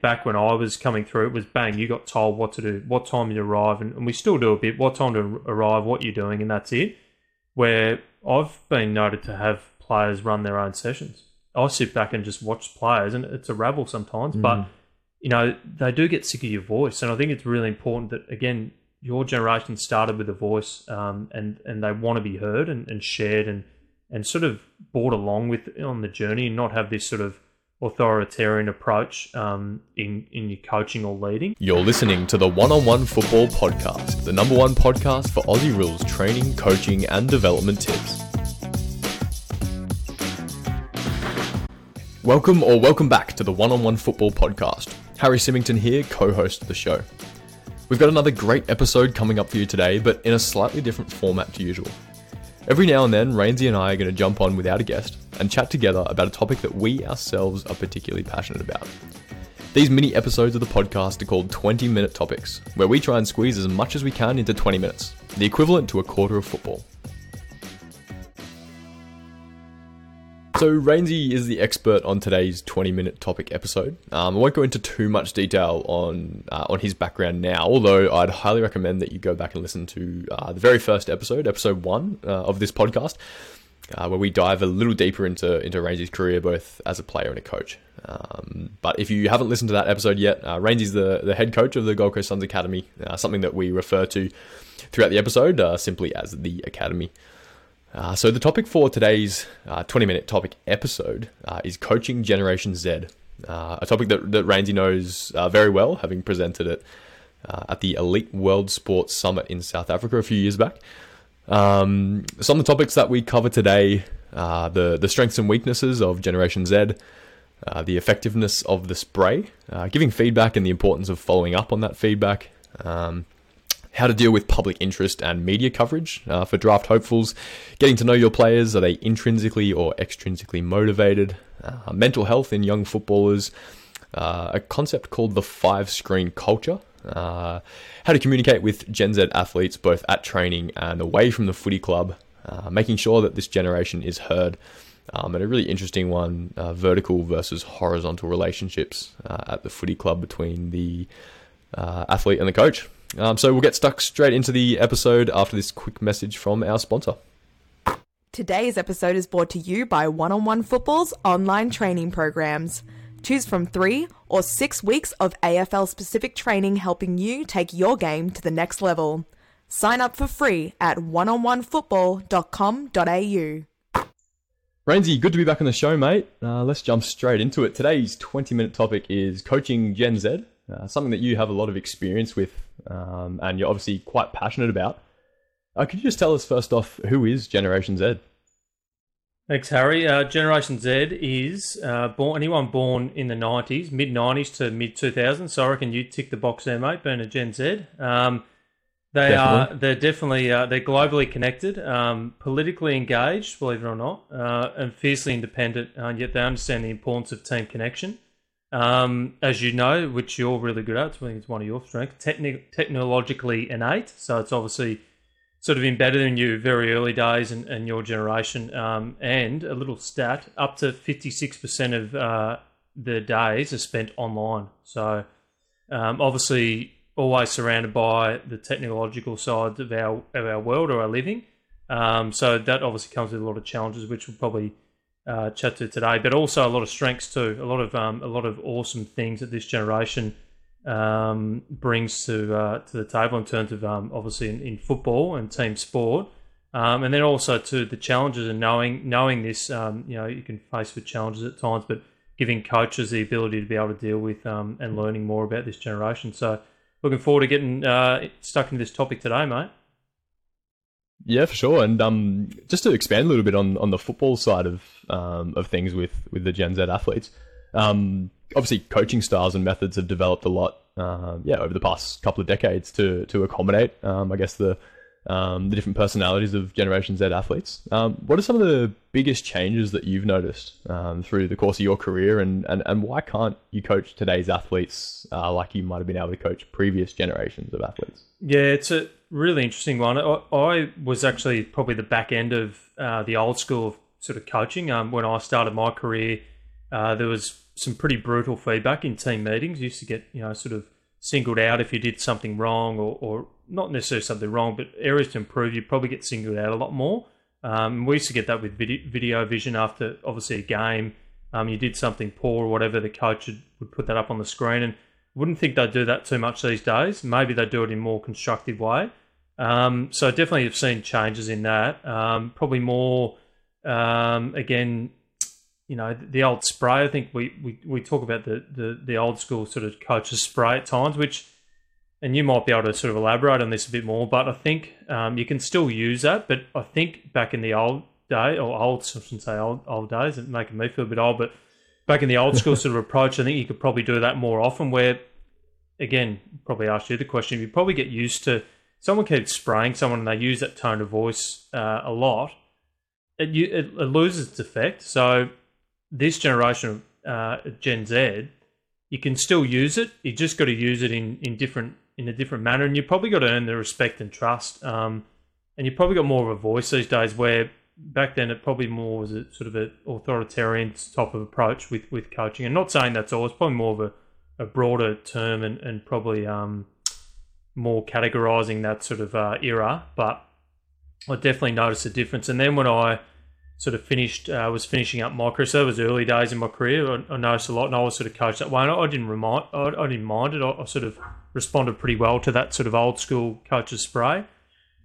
back when I was coming through, it was bang, you got told what to do, what time you arrive, and, and we still do a bit, what time to arrive, what you're doing, and that's it. Where I've been noted to have players run their own sessions. I sit back and just watch players, and it's a rabble sometimes, Mm. but you know they do get sick of your voice, and I think it's really important that again your generation started with a voice, um, and and they want to be heard and, and shared and and sort of brought along with on the journey, and not have this sort of authoritarian approach um, in in your coaching or leading. You're listening to the One on One Football Podcast, the number one podcast for Aussie rules training, coaching, and development tips. Welcome or welcome back to the One on One Football Podcast. Harry Symington here, co host of the show. We've got another great episode coming up for you today, but in a slightly different format to usual. Every now and then, Rainsy and I are going to jump on without a guest and chat together about a topic that we ourselves are particularly passionate about. These mini episodes of the podcast are called 20 minute topics, where we try and squeeze as much as we can into 20 minutes, the equivalent to a quarter of football. So, Rainsy is the expert on today's 20 minute topic episode. Um, I won't go into too much detail on, uh, on his background now, although I'd highly recommend that you go back and listen to uh, the very first episode, episode one uh, of this podcast, uh, where we dive a little deeper into, into Rainsy's career, both as a player and a coach. Um, but if you haven't listened to that episode yet, uh, Rainsy's the, the head coach of the Gold Coast Suns Academy, uh, something that we refer to throughout the episode uh, simply as the Academy. Uh, so the topic for today's uh, 20 minute topic episode uh, is coaching Generation Z, uh, a topic that, that Rainsy knows uh, very well, having presented it at the Elite World Sports Summit in South Africa a few years back. Um, some of the topics that we cover today the, the strengths and weaknesses of Generation Z, the effectiveness of the spray, giving feedback and the importance of following up on that feedback, um, how to deal with public interest and media coverage uh, for draft hopefuls, getting to know your players, are they intrinsically or extrinsically motivated, uh, mental health in young footballers, uh, a concept called the five screen culture, uh, how to communicate with Gen Z athletes both at training and away from the footy club, uh, making sure that this generation is heard. Um, and a really interesting one uh, vertical versus horizontal relationships at the footy club between the athlete and the coach. Um, so we'll get stuck straight into the episode after this quick message from our sponsor. Today's episode is brought to you by One on One Football's online training programs. Choose from three or six weeks of AFL specific training helping you take your game to the next level. Sign up for free at oneononefootball.com.au. Rainsy, good to be back on the show, mate. Uh, let's jump straight into it. Today's 20 minute topic is coaching Gen Z, uh, something that you have a lot of experience with um, and you're obviously quite passionate about. Uh, could you just tell us first off who is Generation Z? Thanks, Harry. Uh, Generation Z is uh, born anyone born in the nineties, mid nineties to mid two thousands. So I reckon you tick the box there, mate. Being a Gen Z, um, they are Definitely. they're definitely uh, they're globally connected, um, politically engaged, believe it or not, uh, and fiercely independent. Yet they understand the importance of team connection. Um, as you know, which you're really good at, I think it's one of your strengths. Techni- technologically innate, so it's obviously sort of embedded in you very early days and, and your generation. Um, and a little stat: up to fifty six percent of uh, the days are spent online. So um, obviously, always surrounded by the technological sides of our of our world or our living. Um, so that obviously comes with a lot of challenges, which we'll probably uh, chat to today, but also a lot of strengths too. A lot of um, a lot of awesome things that this generation um, brings to uh, to the table in terms of um, obviously in, in football and team sport, um, and then also to the challenges and knowing knowing this. Um, you know, you can face with challenges at times, but giving coaches the ability to be able to deal with um, and learning more about this generation. So, looking forward to getting uh, stuck into this topic today, mate. Yeah, for sure. And um, just to expand a little bit on, on the football side of um, of things with, with the Gen Z athletes, um, obviously coaching styles and methods have developed a lot. Uh, yeah, over the past couple of decades to to accommodate, um, I guess the um, the different personalities of Generation Z athletes. Um, what are some of the biggest changes that you've noticed um, through the course of your career, and, and, and why can't you coach today's athletes uh, like you might have been able to coach previous generations of athletes? Yeah, it's a really interesting one. I, I was actually probably the back end of uh, the old school of sort of coaching. Um, when I started my career uh, there was some pretty brutal feedback in team meetings. You used to get you know sort of singled out if you did something wrong or, or not necessarily something wrong, but areas to improve. You probably get singled out a lot more. Um, we used to get that with video, vision after obviously a game. Um, you did something poor or whatever, the coach would, would put that up on the screen, and wouldn't think they'd do that too much these days. Maybe they do it in a more constructive way. Um, so definitely have seen changes in that. Um, probably more um, again, you know, the old spray. I think we, we, we talk about the, the, the old school sort of coaches spray at times, which, and you might be able to sort of elaborate on this a bit more, but I think um, you can still use that. But I think back in the old day, or old, I shouldn't say old, old days, it's making me feel a bit old, but back in the old school sort of approach, I think you could probably do that more often where, again, probably ask you the question, you probably get used to someone keeps spraying someone and they use that tone of voice uh, a lot, it, it, it, loses its effect. So this generation of uh, Gen Z, you can still use it. You just got to use it in, in different in a different manner, and you probably got to earn the respect and trust. Um, and you probably got more of a voice these days. Where back then it probably more was a sort of an authoritarian type of approach with, with coaching. And not saying that's all. It's probably more of a, a broader term and and probably um, more categorizing that sort of uh, era. But I definitely noticed a difference. And then when I sort of finished, uh, was finishing up my career, so was early days in my career. I, I noticed a lot, and I was sort of coached that way. And I, I didn't remind, I, I, didn't mind it. I, sort of responded pretty well to that sort of old school coach's spray,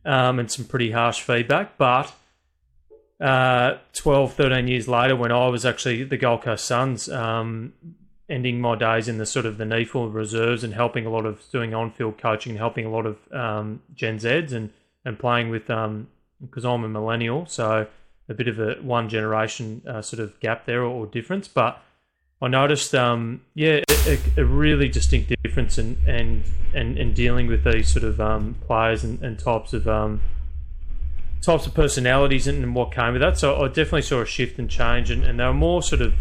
um, and some pretty harsh feedback. But uh, 12, 13 years later, when I was actually the Gold Coast Suns, um, ending my days in the sort of the NEAFL reserves and helping a lot of doing on-field coaching and helping a lot of um, Gen Zs and and playing with um because I'm a millennial, so a bit of a one generation uh, sort of gap there or, or, difference. But I noticed, um, yeah, a, a, really distinct difference in and and and dealing with these sort of um, players and, and types of um, types of personalities and, and, what came with that. So I definitely saw a shift and change, and, and they were more sort of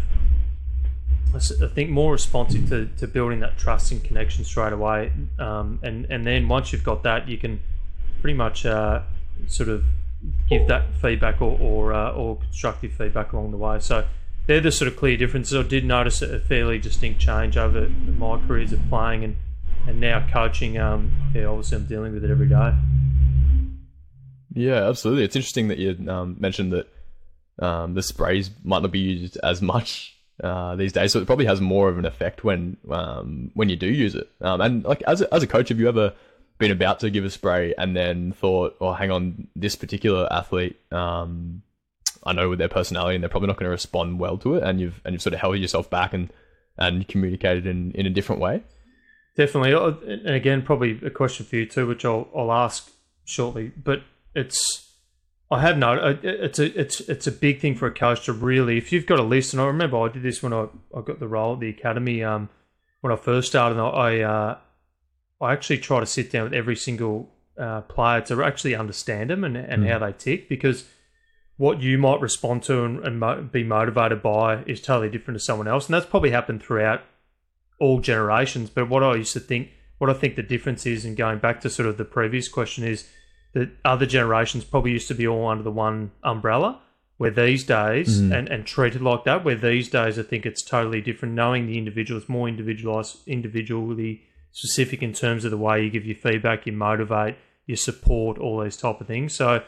I think more responsive to, to building that trust and connection straight away. Um, and, and then once you've got that, you can pretty much uh, sort of give that feedback or, or, uh, or constructive feedback along the way. So they're the sort of clear differences. I did notice a fairly distinct change over my careers of playing and, and now coaching. Um, yeah, obviously I'm dealing with it every day. Yeah, absolutely. It's interesting that you um, mentioned that um, the sprays might not be used as much uh, these days. So it probably has more of an effect when um, when you do use it. Um, and like as a, as a coach, have you ever been about to give a spray and then thought, "Oh, hang on, this particular athlete, um, I know with their personality, and they're probably not going to respond well to it," and you've and you've sort of held yourself back and and communicated in, in a different way. Definitely, uh, and again, probably a question for you too, which I'll I'll ask shortly. But it's I have not. It's a it's it's a big thing for a coach to really. If you've got a list, and I remember I did this when I, I got the role at the academy. Um, when I first started, I uh, I actually try to sit down with every single uh, player to actually understand them and, and mm. how they tick because what you might respond to and, and mo- be motivated by is totally different to someone else, and that's probably happened throughout all generations. But what I used to think, what I think the difference is, and going back to sort of the previous question is that other generations probably used to be all under the one umbrella. Where these days, mm. and, and treated like that, where these days I think it's totally different. Knowing the individual is more individualized, individually specific in terms of the way you give your feedback, you motivate, you support, all those type of things. So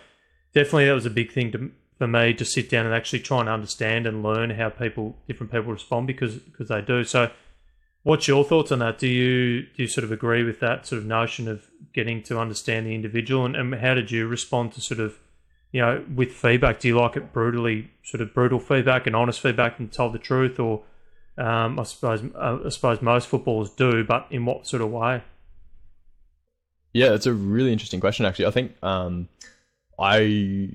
definitely that was a big thing to, for me to sit down and actually try and understand and learn how people, different people respond because because they do. So What's your thoughts on that? Do you do you sort of agree with that sort of notion of getting to understand the individual, and, and how did you respond to sort of you know with feedback? Do you like it brutally, sort of brutal feedback and honest feedback, and tell the truth, or um, I suppose uh, I suppose most footballers do, but in what sort of way? Yeah, it's a really interesting question. Actually, I think um, I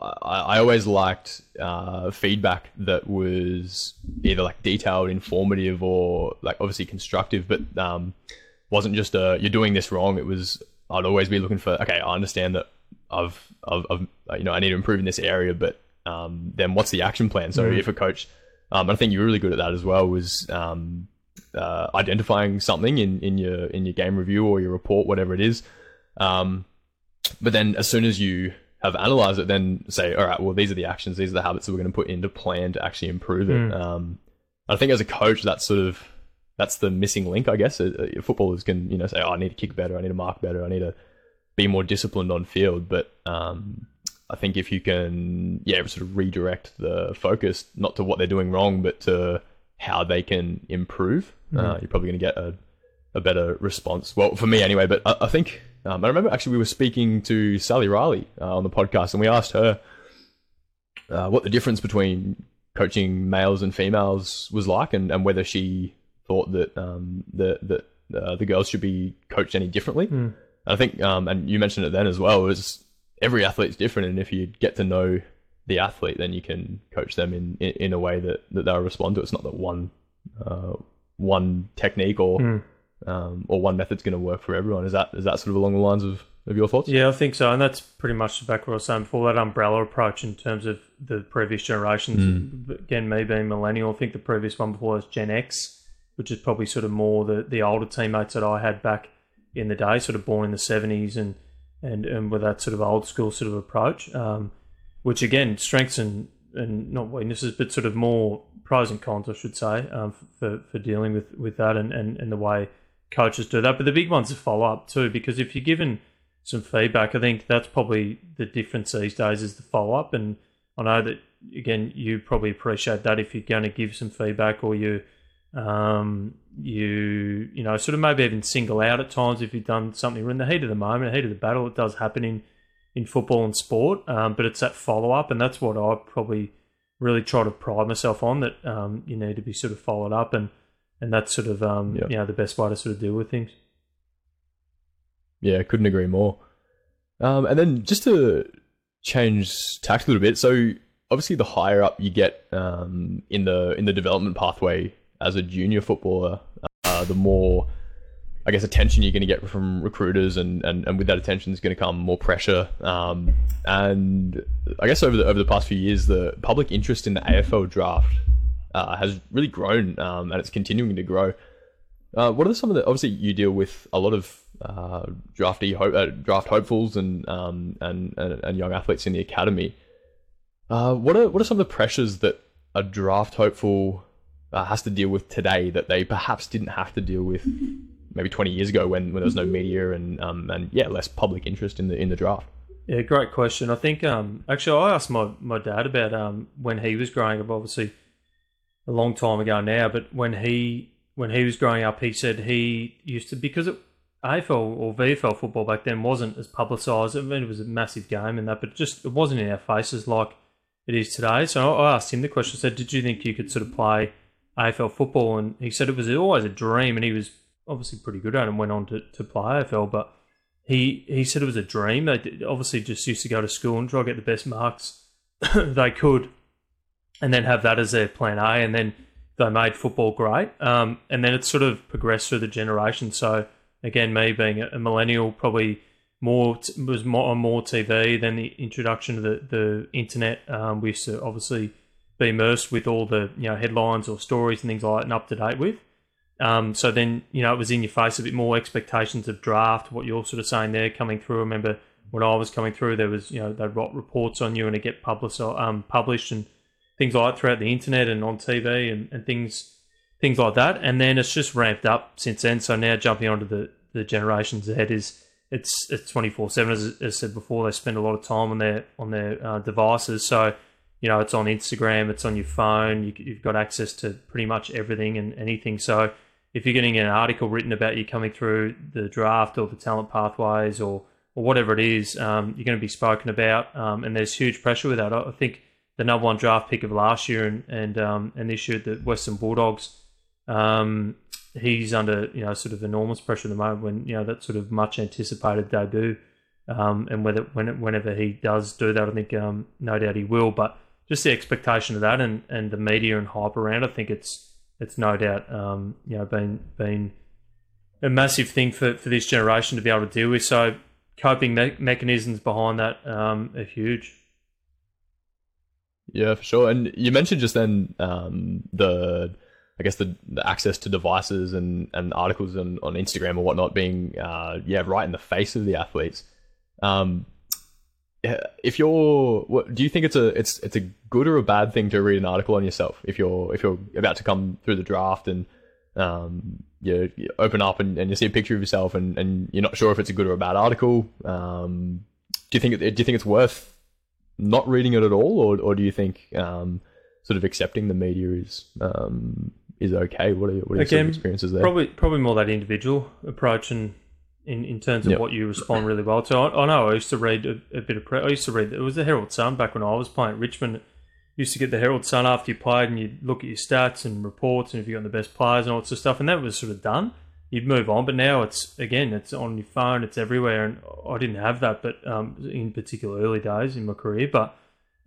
I, I always liked uh, feedback that was either like detailed, informative, or like obviously constructive, but um, wasn't just a you're doing this wrong. It was I'd always be looking for okay, I understand that I've, I've, I've you know I need to improve in this area, but um, then what's the action plan? So mm. if a coach, um, I think you're really good at that as well, was um, uh, identifying something in, in your in your game review or your report, whatever it is. Um, but then as soon as you have analyzed it, then say, all right, well, these are the actions, these are the habits that we're going to put into plan to actually improve it. Mm. Um, I think as a coach, that's sort of that's the missing link, I guess. Uh, uh, footballers can you know say, "Oh, I need to kick better. I need to mark better. I need to be more disciplined on field." But um, I think if you can, yeah, sort of redirect the focus not to what they're doing wrong, but to how they can improve, uh, mm-hmm. uh, you're probably going to get a, a better response. Well, for me anyway. But I, I think um, I remember actually we were speaking to Sally Riley uh, on the podcast, and we asked her uh, what the difference between coaching males and females was like, and, and whether she thought that um, the that uh, the girls should be coached any differently. Mm. I think, um, and you mentioned it then as well, was every athlete's different, and if you get to know the athlete, then you can coach them in, in, in a way that, that they'll respond to. It's not that one uh, one technique or mm. um, or one method's going to work for everyone. Is that is that sort of along the lines of, of your thoughts? Yeah, I think so, and that's pretty much back what I was saying before. That umbrella approach in terms of the previous generations. Mm. Again, me being millennial, I think the previous one before was Gen X, which is probably sort of more the the older teammates that I had back in the day, sort of born in the seventies and and, and with that sort of old school sort of approach, um, which again strengths and, and not weaknesses, but sort of more pros and cons, I should say, um, for, for dealing with, with that and, and, and the way coaches do that. But the big one's a follow up too, because if you're given some feedback, I think that's probably the difference these days is the follow up. And I know that again, you probably appreciate that if you're going to give some feedback or you um, you you know sort of maybe even single out at times if you've done something We're in the heat of the moment, heat of the battle. It does happen in in football and sport, um, but it's that follow up, and that's what I probably really try to pride myself on. That um, you need to be sort of followed up, and and that's sort of um, you know the best way to sort of deal with things. Yeah, couldn't agree more. Um, and then just to change tack a little bit, so obviously the higher up you get um, in the in the development pathway as a junior footballer, uh, the more I guess attention you're going to get from recruiters, and, and, and with that attention is going to come more pressure. Um, and I guess over the over the past few years, the public interest in the AFL draft uh, has really grown, um, and it's continuing to grow. Uh, what are some of the? Obviously, you deal with a lot of uh, drafty ho- uh, draft hopefuls and, um, and, and and young athletes in the academy. Uh, what are what are some of the pressures that a draft hopeful uh, has to deal with today that they perhaps didn't have to deal with maybe 20 years ago when, when there was no media and um, and yeah less public interest in the in the draft. Yeah, great question. I think um, actually I asked my, my dad about um, when he was growing up. Obviously, a long time ago now, but when he when he was growing up, he said he used to because it, AFL or VFL football back then wasn't as publicised. I mean, it was a massive game and that, but just it wasn't in our faces like it is today. So I asked him the question. I said, "Did you think you could sort of play?" AFL football, and he said it was always a dream, and he was obviously pretty good at it and went on to, to play AFL, but he he said it was a dream. They obviously just used to go to school and try to get the best marks they could, and then have that as their plan A, and then they made football great. Um, and then it sort of progressed through the generation. So again, me being a, millennial, probably more was more on more TV than the introduction of the the internet. Um, we used to obviously be immersed with all the you know headlines or stories and things like that and up to date with. Um, so then you know it was in your face a bit more expectations of draft. What you're sort of saying there coming through. I remember when I was coming through, there was you know they'd write reports on you and it get published, um, published and things like that throughout the internet and on TV and, and things things like that. And then it's just ramped up since then. So now jumping onto the the generations ahead is it's it's twenty four seven as I said before. They spend a lot of time on their on their uh, devices. So you know, it's on Instagram, it's on your phone, you, have got access to pretty much everything and anything. So if you're getting an article written about you coming through the draft or the talent pathways or, or whatever it is, um, you're going to be spoken about. Um, and there's huge pressure with that. I think the number one draft pick of last year and and, um, and this year, the Western Bulldogs, um, he's under you know sort of enormous pressure at the moment when you know that sort of much anticipated debut. Um, and whether when, whenever he does do that, I think um, no doubt he will. But just the expectation of that and, and the media and hype around. I think it's it's no doubt um, you know been been a massive thing for, for this generation to be able to deal with. So coping me- mechanisms behind that um, are huge. Yeah, for sure. And you mentioned just then um, the, I guess the, the access to devices and, and articles on, on Instagram or whatnot being, uh, yeah, right in the face of the athletes. Um, if you're, what, do you think it's a it's it's a good or a bad thing to read an article on yourself if you're if you're about to come through the draft and um, you, you open up and, and you see a picture of yourself and, and you're not sure if it's a good or a bad article. Um, do you think do you think it's worth not reading it at all, or or do you think um, sort of accepting the media is um, is okay? What are, what are your sort of experiences there? Probably probably more that individual approach and in, in terms of Yep. what you respond really well to. I, I know I used to read a, a bit of pre- I used to read it was the Herald Sun back when I was playing at Richmond. Used to get the Herald Sun after you played, and you'd look at your stats and reports, and if you got the best players and all sorts of stuff, and that was sort of done. You'd move on, but now it's again, it's on your phone, it's everywhere, and I didn't have that, but um, in particular early days in my career, but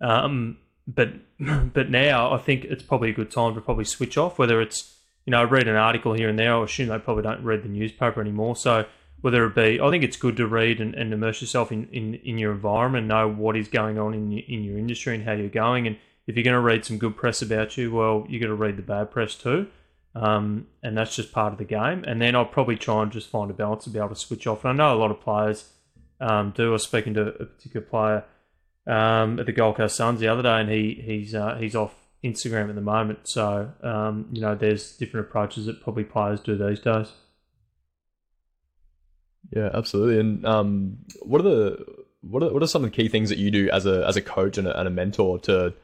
um, but but now I think it's probably a good time to probably switch off. Whether it's you know I read an article here and there, I assume they probably don't read the newspaper anymore. So whether it be, I think it's good to read and, and immerse yourself in, in, in your environment, know what is going on in your, in your industry and how you're going. And if you're going to read some good press about you, well, you got to read the bad press too. Um, and that's just part of the game. And then I'll probably try and just find a balance to be able to switch off. And I know a lot of players um, do. I was speaking to a particular player um, at the Gold Coast Suns the other day, and he he's uh, he's off Instagram at the moment. So um, you know, there's different approaches that probably players do these days. Yeah, absolutely. And um, what are the what are what are some of the key things that you do as a as a coach and a, and a mentor to,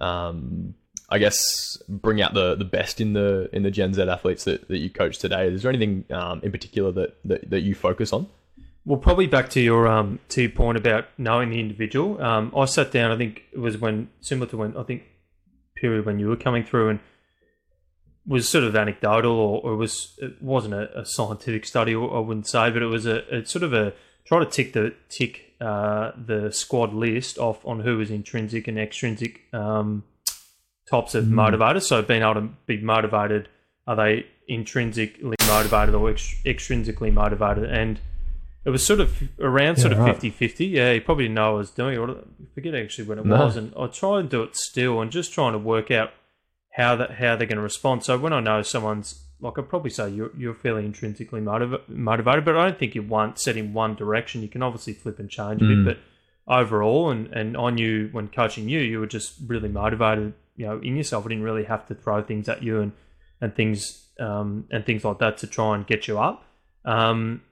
um, I guess, bring out the, the best in the in the Gen Z athletes that, that you coach today? Is there anything um, in particular that, that, that you focus on? Well, probably back to your um to your point about knowing the individual. Um, I sat down. I think it was when similar to when I think period when you were coming through and was sort of anecdotal or, or was it wasn't a, a scientific study. I wouldn't say, but it was a it's sort of a try to tick the tick uh, the squad list off on who was intrinsic and extrinsic um, types of motivators. So being able to be motivated, are they intrinsically motivated or ex- extrinsically motivated? And it was sort of around sort of right. 50 50. Yeah, you probably didn't know I was doing it. I forget actually when it No. was. And I try and do it still and just trying to work out how that how they're going to respond. So when I know someone's like, I'd probably say you're, you're fairly intrinsically motiv- motivated, but I don't think you want set in one direction. You can obviously flip and change a Mm. bit, but overall, and, and I knew when coaching you, you were just really motivated, you know, in yourself. I didn't really have to throw things at you and and things um, and things like that to try and get you up. Um,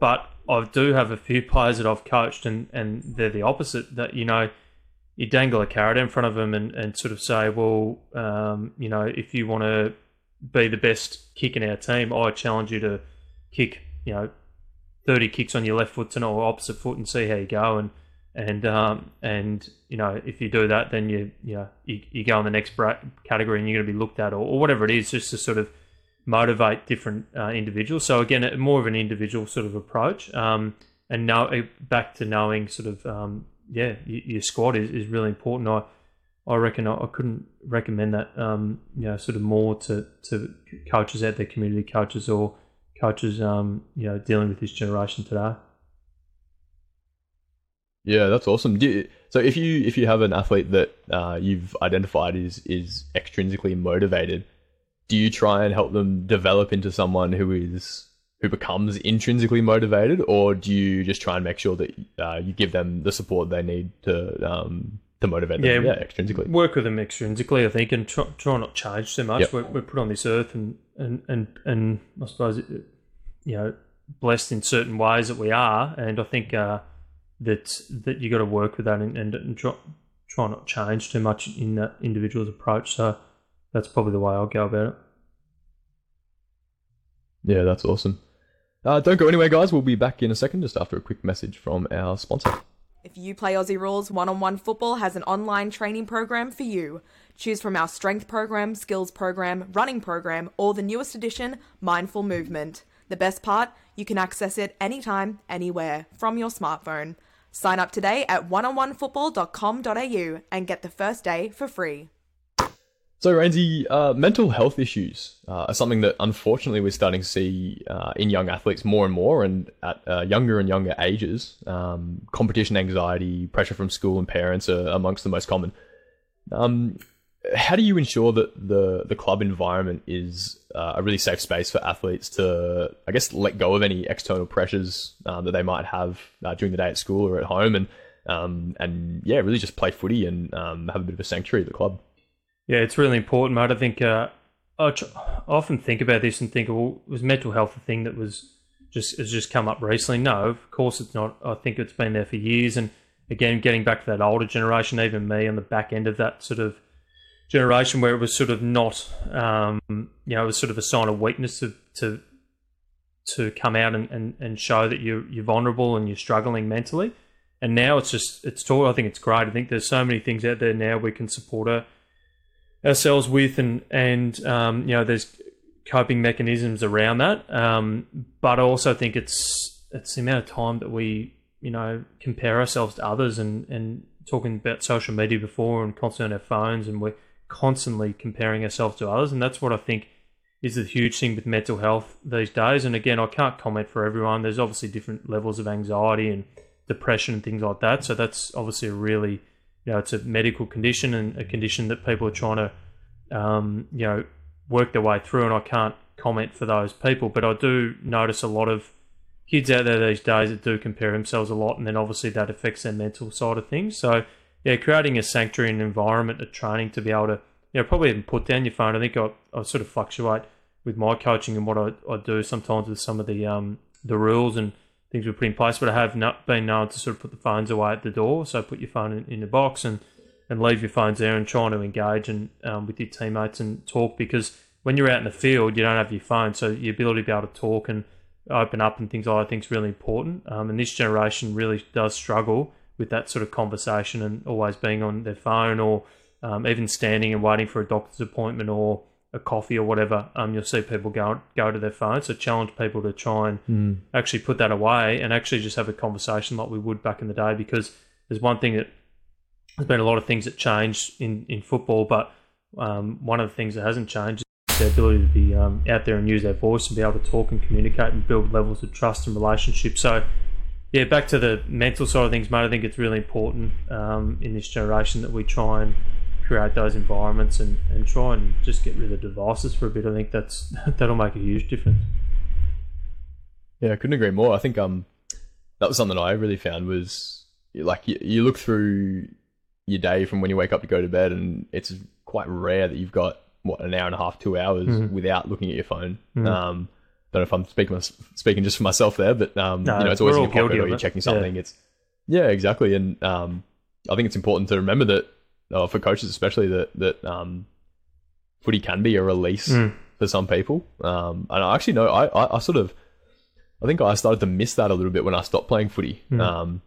but I do have a few players that I've coached, and, and they're the opposite. That you know, you dangle a carrot in front of them and, and sort of say, well, um, you know, if you want to be the best kick in our team, I challenge you to kick, you know, thirty kicks on your left foot tonight or opposite foot and see how you go. And and um, and you know, if you do that, then you you know you, you go in the next category and you're going to be looked at or, or whatever it is, just to sort of motivate different uh, individuals. So again, more of an individual sort of approach. Um, and now uh, back to knowing sort of um, yeah, your squad is, is really important. I I reckon I, I couldn't recommend that um, you know sort of more to, to coaches out there, community coaches or coaches um, you know dealing with this generation today. Yeah, that's awesome. You- so if you if you have an athlete that uh, you've identified is is extrinsically motivated, do you try and help them develop into someone who is who becomes intrinsically motivated, or do you just try and make sure that uh, you give them the support they need to um, to motivate them? Yeah. Yeah, extrinsically. work with them extrinsically, I think, and try, try not change too much. Yep. We're, we're put on this earth, and and and and I suppose it, you know blessed in certain ways that we are, and I think uh, that that you got to work with that and, and, and try, try not change too much in that individual's approach. So that's probably the way I'll go about it. Yeah, that's awesome. Uh, don't go anywhere, guys. We'll be back in a second, just after a quick message from our sponsor. If you play Aussie Rules, One on One Football has an online training program for you. Choose from our strength program, skills program, running program, or the newest edition, Mindful Movement. The best part, you can access it anytime, anywhere, from your smartphone. Sign up today at oneononefootball.com.au and get the first day for free. So, Rainsy, uh, mental health issues uh, are something that unfortunately we're starting to see uh, in young athletes more and more, and at uh, younger and younger ages. Um, competition anxiety, pressure from school and parents are amongst the most common. Um, how do you ensure that the the club environment is uh, a really safe space for athletes to, I guess, let go of any external pressures um, that they might have uh, during the day at school or at home, and um, and yeah, really just play footy and um, have a bit of a sanctuary at the club. Yeah, it's really important, mate. I think uh, I, tr- often think about this and think, well, was mental health a thing that was just has just come up recently? No, of course it's not. I think it's been there for years, and again, getting back to that older generation, even me on the back end of that sort of generation where it was sort of not, um, you know, it was sort of a sign of weakness to to, to come out and, and, and show that you're you're vulnerable and you're struggling mentally. And now it's just it's taught. I think it's great. I think there's so many things out there now we can support our, ourselves with, and and um, you know there's coping mechanisms around that. Um, but I also think it's it's the amount of time that we you know compare ourselves to others and and talking about social media before and constantly on our phones and we're constantly comparing ourselves to others. And that's what I think is the huge thing with mental health these days. And again I can't comment for everyone. There's obviously different levels of anxiety and depression and things like that. So that's obviously a really you know it's a medical condition and a condition that people are trying to um, you know work their way through and I can't comment for those people but I do notice a lot of kids out there these days that do compare themselves a lot, and then obviously that affects their mental side of things. So, yeah, creating a sanctuary and environment of training to be able to, you know, probably even put down your phone. I think I, I sort of fluctuate with my coaching and what I, I do sometimes with some of the um, the rules and things we put in place, but I have not been known to sort of put the phones away at the door. So put your phone in, in the box and, and leave your phones there and trying to engage and um, with your teammates and talk because when you're out in the field, you don't have your phone, so your ability to be able to talk and open up and things like that, I think is really important. Um, and this generation really does struggle with that sort of conversation and always being on their phone or um, even standing and waiting for a doctor's appointment or a coffee or whatever. Um, you'll see people go go to their phone. So challenge people to try and mm. actually put that away and actually just have a conversation like we would back in the day. Because there's one thing that there's been a lot of things that changed in in football, but um, one of the things that hasn't changed is their ability to be um, out there and use their voice and be able to talk and communicate and build levels of trust and relationship. So, yeah, back to the mental side of things, mate. I think it's really important um, in this generation that we try and create those environments and, and try and just get rid of devices for a bit. I think that's that'll make a huge difference. Yeah, I couldn't agree more. I think um that was something I really found was like you, you look through your day from when you wake up to go to bed, and it's quite rare that you've got what an hour and a half, two hours Mhm. without looking at your phone. Mhm. Um, don't know if I'm speaking speaking just for myself there, but um, No, you know, it's always in your pocket or you're checking Yeah. something. It's yeah, exactly, and um, I think it's important to remember that uh, for coaches especially that that um, footy can be a release Mm. for some people. Um, and I actually know I, I, I sort of I think I started to miss that a little bit when I stopped playing footy. Mm. Um,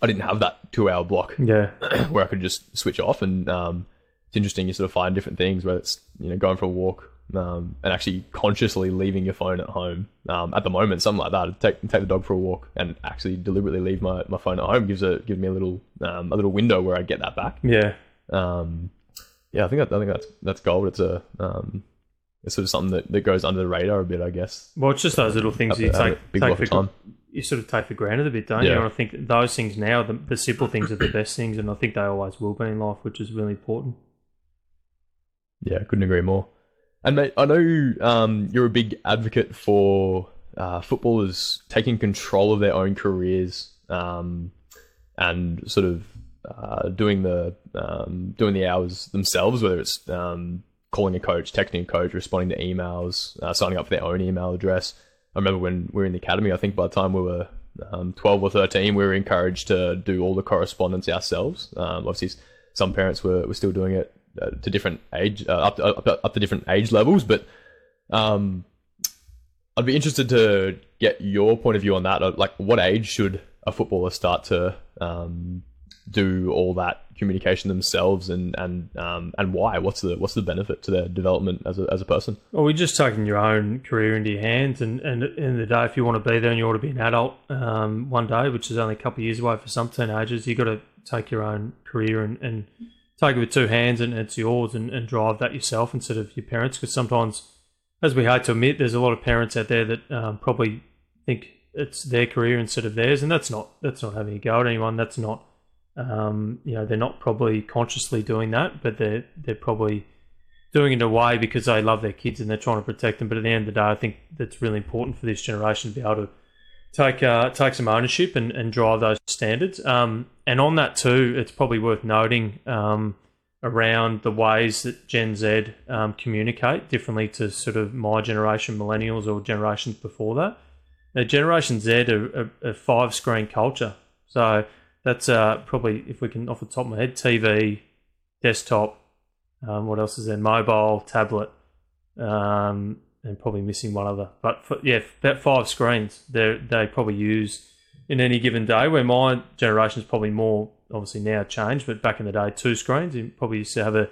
I didn't have that two hour block Yeah, where I could just switch off. And um, it's interesting. You sort of find different things, whether it's you know going for a walk um, and actually consciously leaving your phone at home. Um, at the moment, something like that, take take the dog for a walk and actually deliberately leave my, my phone at home gives a gives me a little um, a little window where I get that back. yeah, Um, yeah, I think I think that's that's gold. It's a um, it's sort of something that, that goes under the radar a bit, I guess. Well, it's just those little things you take, take for time. you sort of take for granted a bit, don't you? Yeah. And I think those things now, the, the simple things are the best things, and I think they always will be in life, which is really important. Yeah, couldn't agree more. And mate, I know um, you're a big advocate for uh, footballers taking control of their own careers um, and sort of uh, doing the um, doing the hours themselves, whether it's um, calling a coach, texting a coach, responding to emails, uh, signing up for their own email address. I remember when we were in the academy. I think by the time we were um, 12 or 13, we were encouraged to do all the correspondence ourselves. Um, obviously, some parents were, were still doing it uh, to different age, uh, up, to, up, up to different age levels. But um, I'd be interested to get your point of view on that. Like, what age should a footballer start to um, do all that communication themselves, and and um, and why? What's the what's the benefit to their development as a as a person? Well, we're just taking your own career into your hands, and, and at the day, if you want to be there and you want to be an adult um, one day, which is only a couple of years away for some teenagers, you've got to take your own career and, and take it with two hands, and it's yours, and, and drive that yourself instead of your parents. Because sometimes, as we hate to admit, there's a lot of parents out there that um, probably think it's their career instead of theirs, and that's not that's not having a go at anyone. That's not um, you know they're not probably consciously doing that, but they're they're probably doing it in a way because they love their kids and they're trying to protect them. But at the end of the day, I think that's really important for this generation to be able to take uh, take some ownership and, and drive those standards. Um, and on that too, it's probably worth noting um, around the ways that Gen Z um, communicate differently to sort of my generation, millennials, or generations before that. Now, Generation Z are a, a five screen culture, so that's uh, probably if we can off the top of my head, TV, desktop. Um, what else is there? Mobile, tablet, um, and probably missing one other. But for, yeah, about five screens they they probably use in any given day. Where my generation is probably more obviously now changed, but back in the day, two screens. You probably used to have a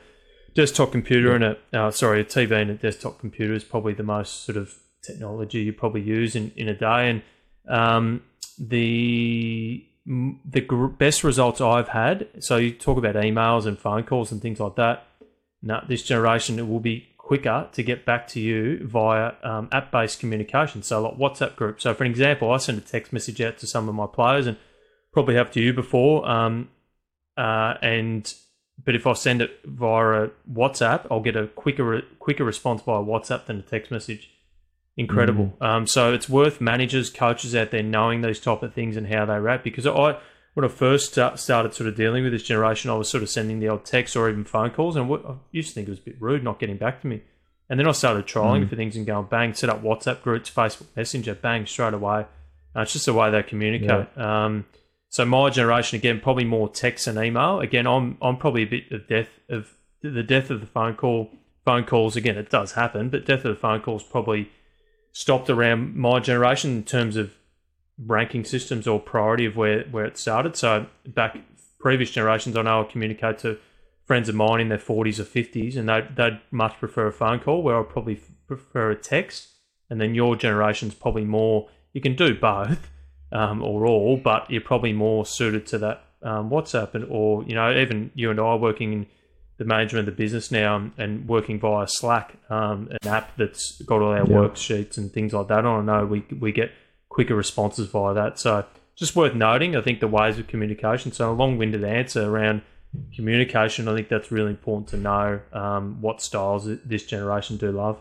desktop computer and a uh, sorry a TV and a desktop computer is probably the most sort of technology you probably use in, in a day. And um, the the gr- best results I've had. So you talk about emails and phone calls and things like that. Now this generation it will be quicker to get back to you via um, app-based communication. So like WhatsApp group. So for an example, I send a text message out to some of my players and probably have to you before. Um, uh, and but if I send it via WhatsApp, I'll get a quicker quicker response via WhatsApp than a text message. Incredible. Mm. Um, so it's worth managers, coaches out there knowing these type of things and how they react. Because I, when I first started sort of dealing with this generation, I was sort of sending the old texts or even phone calls, and I used to think it was a bit rude not getting back to me. And then I started trialing mm. for things and going bang, set up WhatsApp groups, Facebook Messenger, bang, straight away. Uh, it's just the way they communicate. Yeah. Um, so my generation again, probably more text and email. Again, I'm I'm probably a bit of death of the death of the phone call. Phone calls again, it does happen, but death of the phone calls probably stopped around my generation in terms of ranking systems or priority of where, where it started. So back previous generations, I know I communicate to friends of mine in their 40s or 50s, and they'd, they'd much prefer a phone call where I probably prefer a text. And then your generation's probably more, you can do both um, or all, but you're probably more suited to that um, WhatsApp and or, you know, even you and I working in the management of the business now and working via Slack, um, an app that's got all our yeah. worksheets and things like that. on. I know we we get quicker responses via that. So just worth noting. I think the ways of communication. So a long-winded answer around communication. I think that's really important to know um, what styles this generation do love.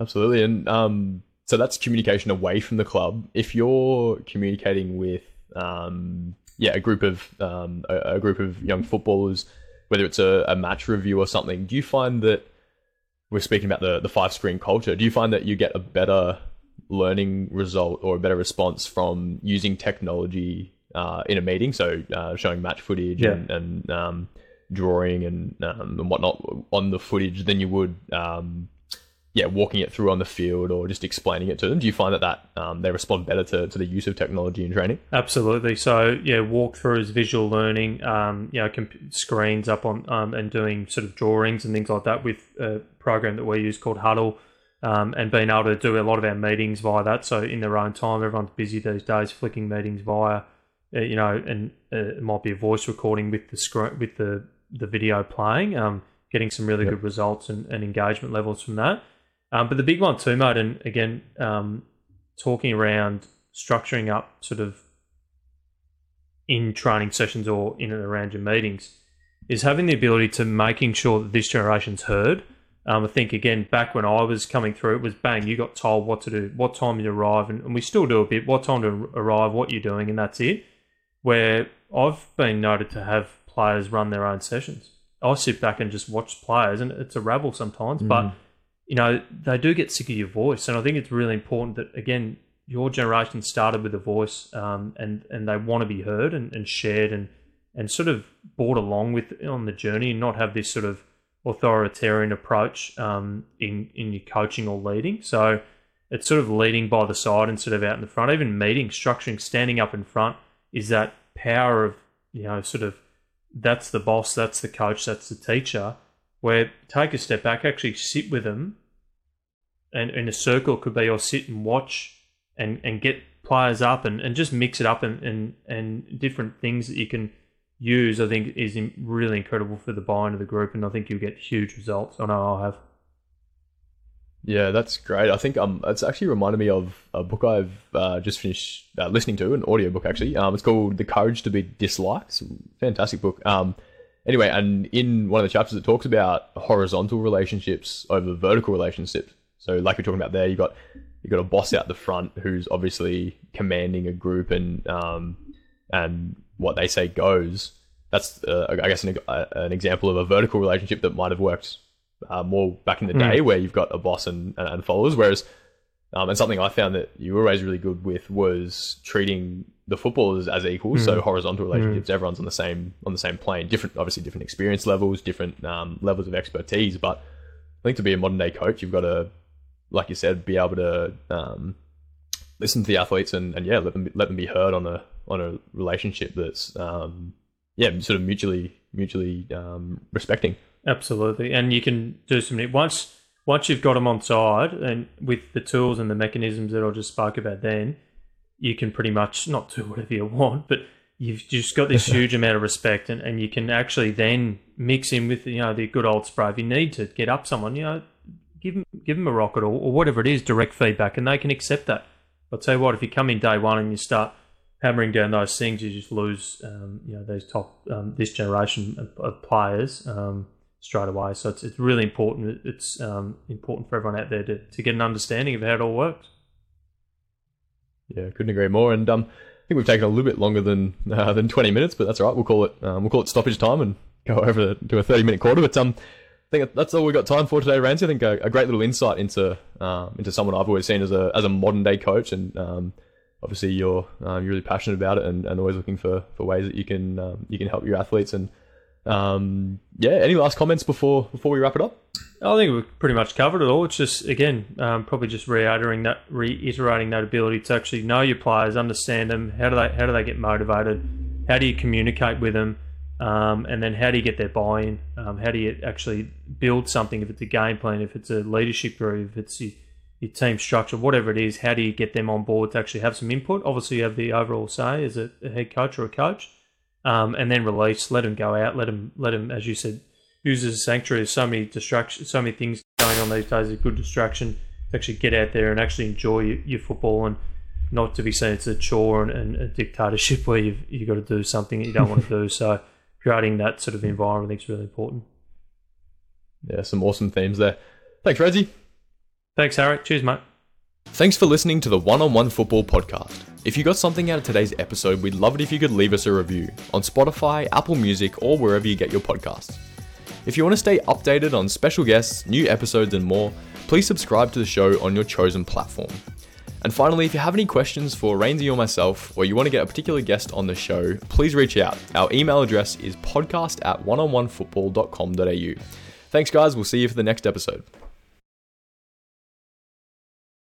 Absolutely, and um, so that's communication away from the club. If you're communicating with um, yeah, a group of um, a, a, group of young footballers, whether it's a, a, match review or something, do you find that we're speaking about the the five screen culture? Do you find that you get a better learning result or a better response from using technology uh, in a meeting? So uh, showing match footage yeah. and, and um, drawing and um, and whatnot on the footage than you would um, yeah, walking it through on the field or just explaining it to them? Do you find that that um, they respond better to, to the use of technology in training? Absolutely. So yeah, walkthroughs, visual learning, um, you know, comp- screens up on um, and doing sort of drawings and things like that with a program that we use called Hudl. Um, and being able to do a lot of our meetings via that. So in their own time, everyone's busy these days, flicking meetings via, uh, you know, and uh, it might be a voice recording with the screen with the the video playing, um, getting some really yep. good results and, and engagement levels from that. Um, but the big one too, mate, and again, um, talking around structuring up sort of in training sessions or in and around your meetings is having the ability to making sure that this generation's heard. Um, I think again, back when I was coming through, it was bang, you got told what to do, what time you arrive, and, and we still do a bit, what time to arrive, what you're doing, and that's it. Where I've been noted to have players run their own sessions. I sit back and just watch players, and it's a rabble sometimes, mm. but you know, they do get sick of your voice. And I think it's really important that, again, your generation started with a voice um, and, and they want to be heard and, and shared and, and sort of brought along with on the journey and not have this sort of authoritarian approach um, in, in your coaching or leading. So it's sort of leading by the side instead of out in the front. Even meeting, structuring, standing up in front is that power of, you know, sort of that's the boss, that's the coach, that's the teacher where take a step back, actually sit with them, and in a circle could be or sit and watch and, and get players up and, and just mix it up and, and, and different things that you can use, I think is really incredible for the buy-in of the group, and I think you'll get huge results. I know I have. Yeah, that's great. I think um, it's actually reminded me of a book I've uh, just finished uh, listening to, an audio book actually. Um, it's called The Courage to Be Disliked. Fantastic book. Um, Anyway, and in one of the chapters, it talks about horizontal relationships over vertical relationships. So, like we're talking about there, you got you've got a boss out the front who's obviously commanding a group and um, and what they say goes. That's uh, I guess an, uh, an example of a vertical relationship that might have worked uh, more back in the day, where you've got a boss and, and, and followers. Whereas, um, and something I found that you were always really good with was treating the football is as equals, so horizontal relationships. Everyone's on the same on the same plane. Different, obviously, different experience levels, different um, levels of expertise. But I think to be a modern day coach, you've got to, like you said, be able to um, listen to the athletes and, and yeah, let them let them be heard on a on a relationship that's um, yeah, sort of mutually mutually um, respecting. Absolutely, and you can do something once once you've got them on side, and with the tools and the mechanisms that I just spoke about, then you can pretty much not do whatever you want, but you've just got this huge amount of respect, and, and you can actually then mix in with you know the good old spray. If you need to get up someone, you know, give them give them a rocket or, or whatever it is, direct feedback, and they can accept that. I'll tell you what, if you come in day one and you start hammering down those things, you just lose, um, you know, those top um, this generation of, of players um, straight away. So it's it's really important. It's um, important for everyone out there to, to get an understanding of how it all works. Yeah, couldn't agree more. And um, I think we've taken a little bit longer than uh, than twenty minutes, but that's all right. We'll call it um, we'll call it stoppage time and go over to a thirty minute quarter. But um, I think that's all we've got time for today, Rainsy. I think a, a great little insight into um, into someone I've always seen as a as a modern day coach, and um, obviously you're um, you're really passionate about it, and, and always looking for, for ways that you can um, you can help your athletes. And um, yeah, any last comments before before we wrap it up? I think we've pretty much covered it all. It's just again, um, probably just reiterating that, reiterating that ability to actually know your players, understand them. How do they how do they get motivated? How do you communicate with them? Um, and then how do you get their buy-in? Um, how do you actually build something? If it's a game plan, if it's a leadership group, if it's your, your, team structure, whatever it is, how do you get them on board to actually have some input? Obviously, you have the overall say as a, a head coach or a coach, um, and then release. Let them go out. Let them let them, as you said, use as a sanctuary. There's so many distractions, so many things going on these days. A good distraction to actually get out there and actually enjoy your, your football and not to be seen it's a chore and, and a dictatorship where you've you got to do something that you don't want to do. So creating that sort of environment I think is really important. Yeah, some awesome themes there. Thanks, Reggie. Thanks, Harry. Cheers, mate. Thanks for listening to the One on One Football Podcast. If you got something out of today's episode, we'd love it if you could leave us a review on Spotify, Apple Music, or wherever you get your podcasts. If you want to stay updated on special guests, new episodes, and more, please subscribe to the show on your chosen platform. And finally, if you have any questions for Rainsy or myself, or you want to get a particular guest on the show, please reach out. Our email address is podcast at oneononefootball.com.au. Thanks, guys. We'll see you for the next episode.